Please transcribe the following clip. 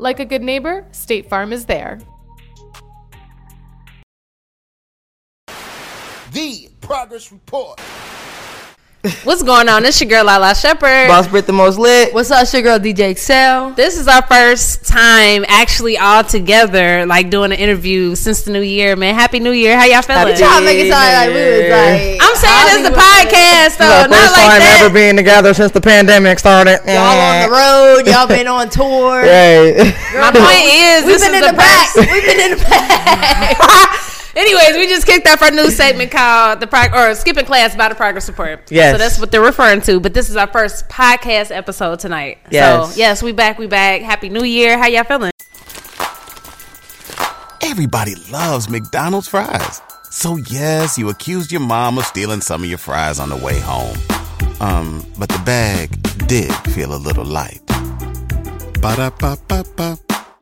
Like a good neighbor, State Farm is there. The Progress Report. What's going on? It's your girl Lalaa Shepard. Boss Britt the most lit. What's up, it's your girl DJ eXeL? This is our first time actually all together, like doing an interview since the new year, man. Happy New Year. How y'all feeling? Happy Trying to make it sound like we was like. I'm saying it's the podcast This is though, our not first like time that. ever being together since the pandemic started. Y'all on the road. Y'all been on tour. Hey. My point is, We've this been is in the back. We've been in the back. Anyways, we just kicked off our new segment called the prog- or skipping class by the progress report. Yes. So that's what they're referring to. But this is our first podcast episode tonight. Yes. So yes, we back. We back. Happy New Year. How y'all feeling? Everybody loves McDonald's fries. So yes, you accused your mom of stealing some of your fries on the way home. Um, but the bag did feel a little light. Ba-da-ba-ba-ba.